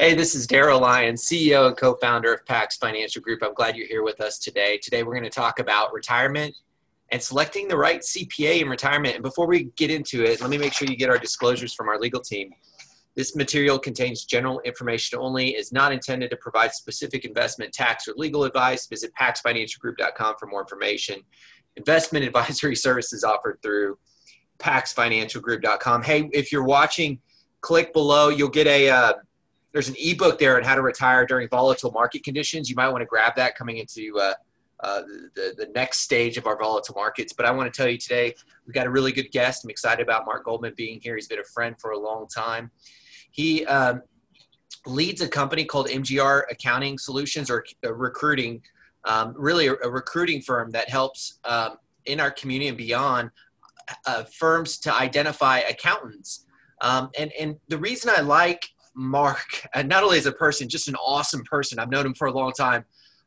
Hey, this is Daryl Lyons, CEO and co founder of PAX Financial Group. I'm glad you're here with us today. Today, we're going to talk about retirement and selecting the right CPA in retirement. And before we get into it, let me make sure you get our disclosures from our legal team. This material contains general information only, is not intended to provide specific investment, tax, or legal advice. Visit paxfinancialgroup.com for more information. Investment advisory services offered through paxfinancialgroup.com. Hey, if you're watching, click below. You'll get a uh, there's an ebook there on how to retire during volatile market conditions. You might want to grab that coming into uh, uh, the, the next stage of our volatile markets. But I want to tell you today, we've got a really good guest. I'm excited about Mark Goldman being here. He's been a friend for a long time. He um, leads a company called MGR Accounting Solutions or recruiting, um, really a, a, recruiting firm that helps um, in our community and beyond uh, firms to identify accountants. Um, and, and the reason I like Mark, and not only as a person, just an awesome person. I've known him for a long time,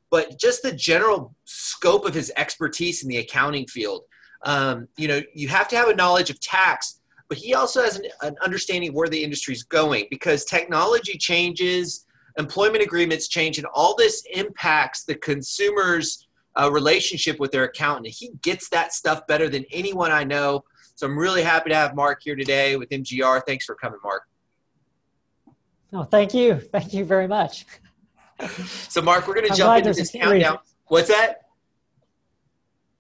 but just the general scope of his expertise in the accounting field. Um, you know, you have to have a knowledge of tax, but he also has an, an understanding of where the industry is going because technology changes, employment agreements change, and all this impacts the consumer's uh, relationship with their accountant. He gets that stuff better than anyone I know. So I'm really happy to have Mark here today with MGR. Thanks for coming, Mark. No, thank you. Thank you very much. so, Mark, we're going to jump into this countdown. Reasons. What's that?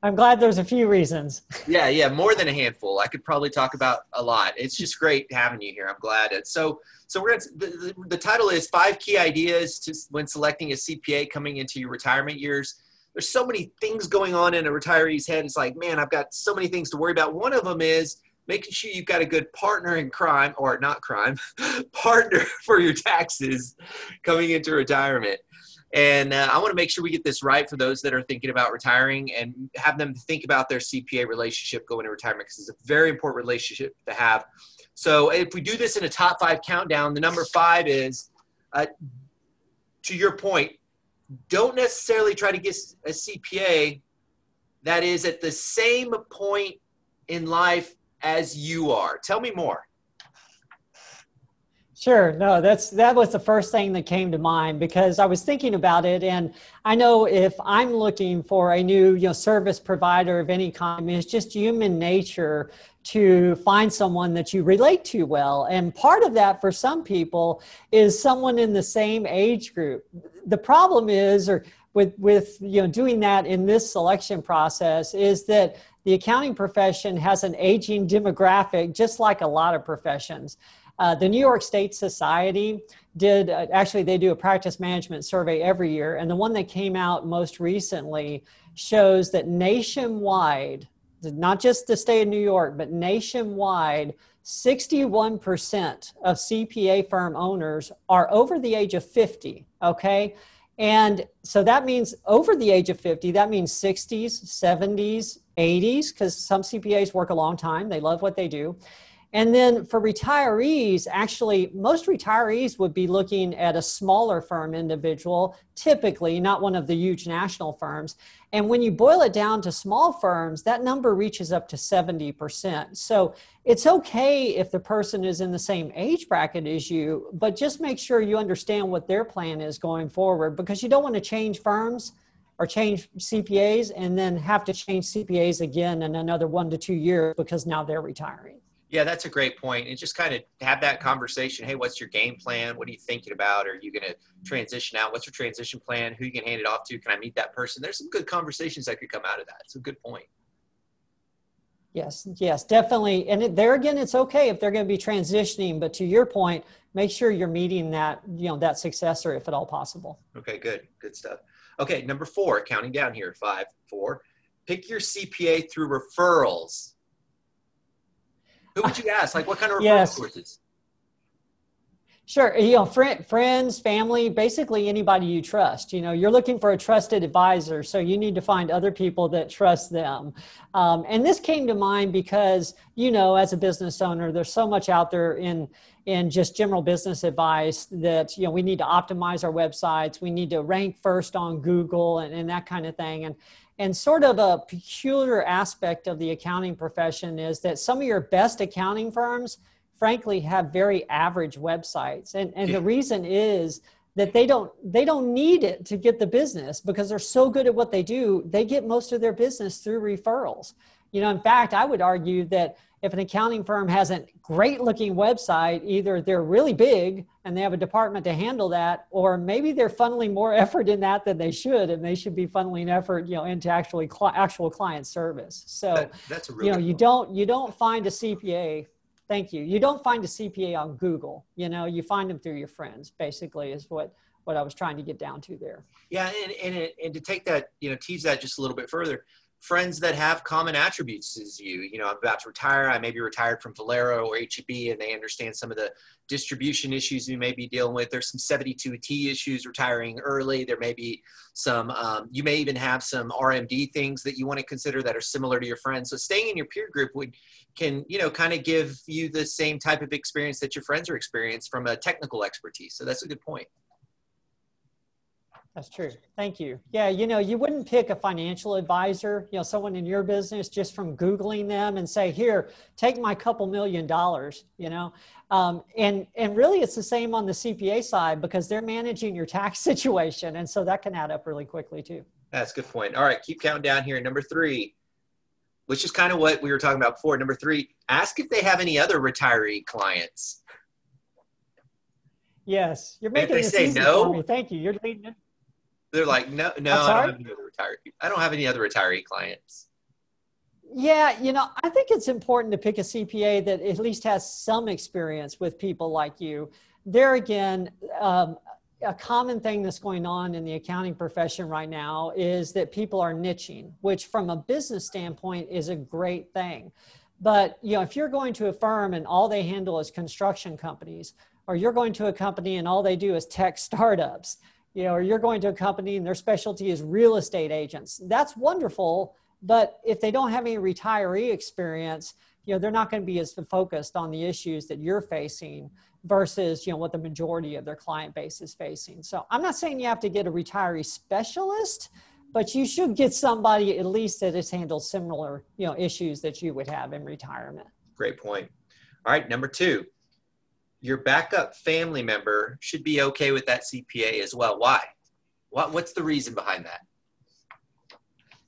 I'm glad there's a few reasons. yeah, yeah, more than a handful. I could probably talk about a lot. It's just great having you here. I'm glad. It, so, so we're going to, the, the title is five key ideas to when selecting a CPA coming into your retirement years. There's so many things going on in a retiree's head. It's like, man, I've got so many things to worry about. One of them is making sure you've got a good partner in crime or not crime partner for your taxes coming into retirement. And uh, i want to make sure we get this right for those that are thinking about retiring and have them think about their cpa relationship going into retirement because it's a very important relationship to have. So if we do this in a top five countdown the number five is uh, to your point don't necessarily try to get a cpa that is at the same point in life as you are. Tell me more. Sure. No, that's that was the first thing that came to mind because I was thinking about it, and I know if I'm looking for a new, you know, service provider of any kind, it's just human nature to find someone that you relate to well, and part of that for some people is someone in the same age group. The problem is, or with with you know doing that in this selection process, is that the accounting profession has an aging demographic, just like a lot of professions. Uh, the New York State Society did uh, actually they do a practice management survey every year, and the one that came out most recently shows that nationwide, not just the state of New York, but nationwide, 61% of CPA firm owners are over the age of 50. Okay. And so that means over the age of 50, that means 60s, 70s, 80s, because some CPAs work a long time. They love what they do. And then for retirees, actually, most retirees would be looking at a smaller firm individual, typically not one of the huge national firms. And when you boil it down to small firms, that number reaches up to 70%. So it's okay if the person is in the same age bracket as you, but just make sure you understand what their plan is going forward because you don't want to change firms or change CPAs and then have to change CPAs again in another one to two years because now they're retiring. Yeah, that's a great point. And just kind of have that conversation. Hey, what's your game plan? What are you thinking about? Are you going to transition out? What's your transition plan? Who you can hand it off to? Can I meet that person? There's some good conversations that could come out of that. It's a good point. Yes, yes, definitely. And it, there again, it's okay if they're going to be transitioning, but to your point, make sure you're meeting that, you know, that successor if at all possible. Okay, good, good stuff. Okay, number four, counting down here, five, four. Pick your CPA through referrals. Who would you ask? Like, what kind of referral yes. sources? Sure. You know, friend, friends, family, basically anybody you trust. You know, you're looking for a trusted advisor, so you need to find other people that trust them. Um, and this came to mind because, you know, as a business owner, there's so much out there in in just general business advice that you know we need to optimize our websites we need to rank first on google and, and that kind of thing and and sort of a peculiar aspect of the accounting profession is that some of your best accounting firms frankly have very average websites. And and the reason is that they don't they don't need it to get the business because they're so good at what they do they get most of their business through referrals. You know in fact i would argue that if an accounting firm has a great looking website either they're really big and they have a department to handle that or maybe they're funneling more effort in that than they should and they should be funneling effort you know into actually cl- actual client service. So that, that's a really you know you don't you don't find a cpa thank you. You don't find a cpa on google you know? You find them through your friends basically is what what i was trying to get down to there. Yeah and and, and to take that you know tease that just a little bit further friends that have common attributes as you. You know, I'm about to retire. I may be retired from Valero or HEB, and they understand some of the distribution issues you may be dealing with. There's some 72T issues retiring early. There may be some, um, you may even have some RMD things that you want to consider that are similar to your friends. So staying in your peer group would can, you know, kind of give you the same type of experience that your friends are experiencing from a technical expertise. So that's a good point. That's true. Thank you. Yeah, you know, you wouldn't pick a financial advisor, you know, someone in your business just from Googling them and say, here, take my couple million dollars, you know. Um, and, and really, it's the same on the CPA side because they're managing your tax situation. And so that can add up really quickly, too. That's a good point. All right, keep counting down here. Number three, which is kind of what we were talking about before. Number three, ask if they have any other retiree clients. Yes, you're making this easy no, for me. Thank you. You're leading they're like, no, no, I don't have any other retiree. I don't have any other retiree clients. Yeah, you know, I think it's important to pick a CPA that at least has some experience with people like you. There again, um, a common thing that's going on in the accounting profession right now is that people are niching, which from a business standpoint is a great thing. But you know, if you're going to a firm and all they handle is construction companies, or you're going to a company and all they do is tech startups, you know, or you're going to a company and their specialty is real estate agents. That's wonderful, but if they don't have any retiree experience, you know, they're not going to be as focused on the issues that you're facing versus, you know, what the majority of their client base is facing. So I'm not saying you have to get a retiree specialist, but you should get somebody at least that has handled similar, you know, issues that you would have in retirement. Great point. All right, number two, your backup family member should be okay with that CPA as well. Why? What, what's the reason behind that?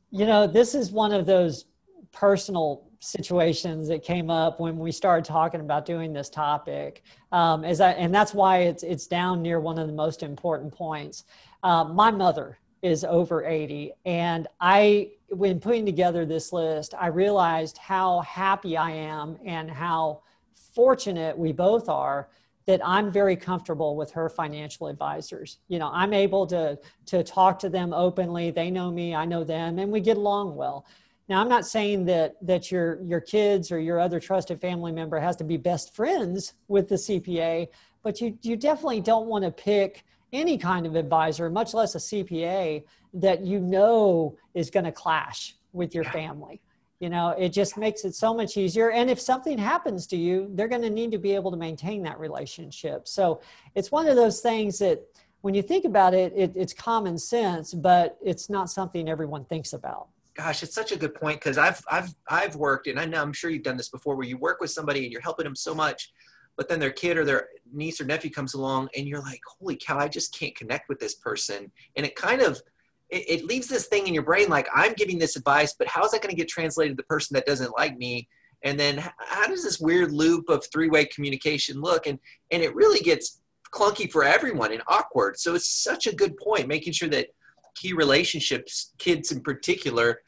You know, this is one of those personal situations that came up when we started talking about doing this topic. Um, as I, and that's why it's, it's down near one of the most important points. Uh, my mother is over 80 and I, when putting together this list, I realized how happy I am and how fortunate we both are that I'm very comfortable with her financial advisors. You know, I'm able to to talk to them openly. They know me, I know them, and we get along well. Now, I'm not saying that that your your kids or your other trusted family member has to be best friends with the CPA, but you you definitely don't want to pick any kind of advisor, much less a CPA that you know is going to clash with your family you know it just makes it so much easier. And if something happens to you they're going to need to be able to maintain that relationship. So it's one of those things that when you think about it, it it's common sense but it's not something everyone thinks about. Gosh it's such a good point because i've i've i've worked and i know i'm sure you've done this before where you work with somebody and you're helping them so much but then their kid or their niece or nephew comes along and you're like holy cow i just can't connect with this person. And it kind of it, it leaves this thing in your brain like I'm giving this advice, but how is that going to get translated to the person that doesn't like me? And then how does this weird loop of three-way communication look? And and it really gets clunky for everyone and awkward. So it's such a good point, making sure that key relationships, kids in particular,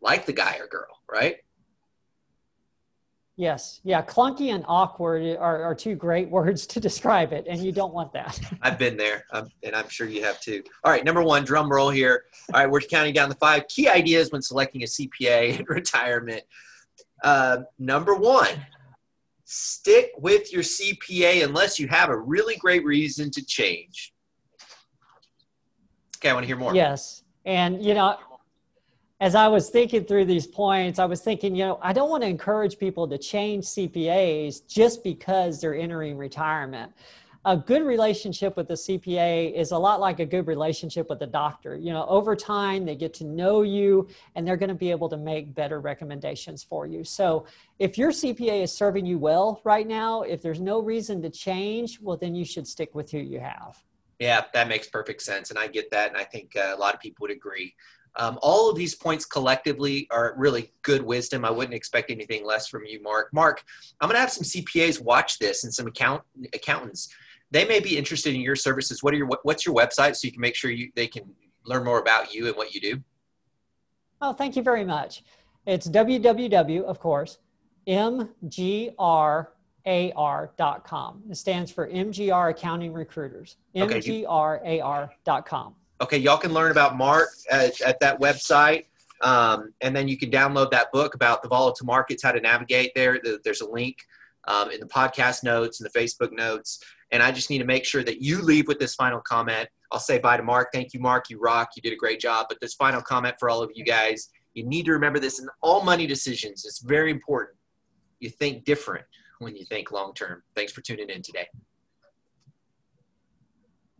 like the guy or girl, right? Yes. Yeah. Clunky and awkward are, are two great words to describe it, and you don't want that. I've been there, um, and I'm sure you have too. All right. Number one, drum roll here. All right. We're counting down the five key ideas when selecting a CPA in retirement. Uh, number one, stick with your CPA unless you have a really great reason to change. Okay. I want to hear more. Yes. And, you know, as I was thinking through these points, I was thinking, you know, I don't want to encourage people to change CPAs just because they're entering retirement. a good relationship with the CPA is a lot like a good relationship with the doctor. You know, over time they get to know you and they're going to be able to make better recommendations for you. So, if your CPA is serving you well right now, if there's no reason to change, well, then you should stick with who you have. Yeah, that makes perfect sense. And I get that. And I think uh, a lot of people would agree. Um, all of these points collectively are really good wisdom. I wouldn't expect anything less from you, Mark. Mark, I'm going to have some CPAs watch this and some account accountants they may be interested in your services. What are your what's your website so you can make sure you they can learn more about you and what you do? Oh, thank you very much. It's www, of course, mgrar.com. It stands for MGR Accounting Recruiters. MGRAR.com. Okay, y'all can learn about Mark at, at that website. Um, and then you can download that book about the volatile markets, how to navigate there. There's a link um, in the podcast notes and the Facebook notes. And I just need to make sure that you leave with this final comment. I'll say bye to Mark. Thank you, Mark. You rock. You did a great job. But this final comment for all of you guys you need to remember this in all money decisions. It's very important. You think different when you think long term. Thanks for tuning in today.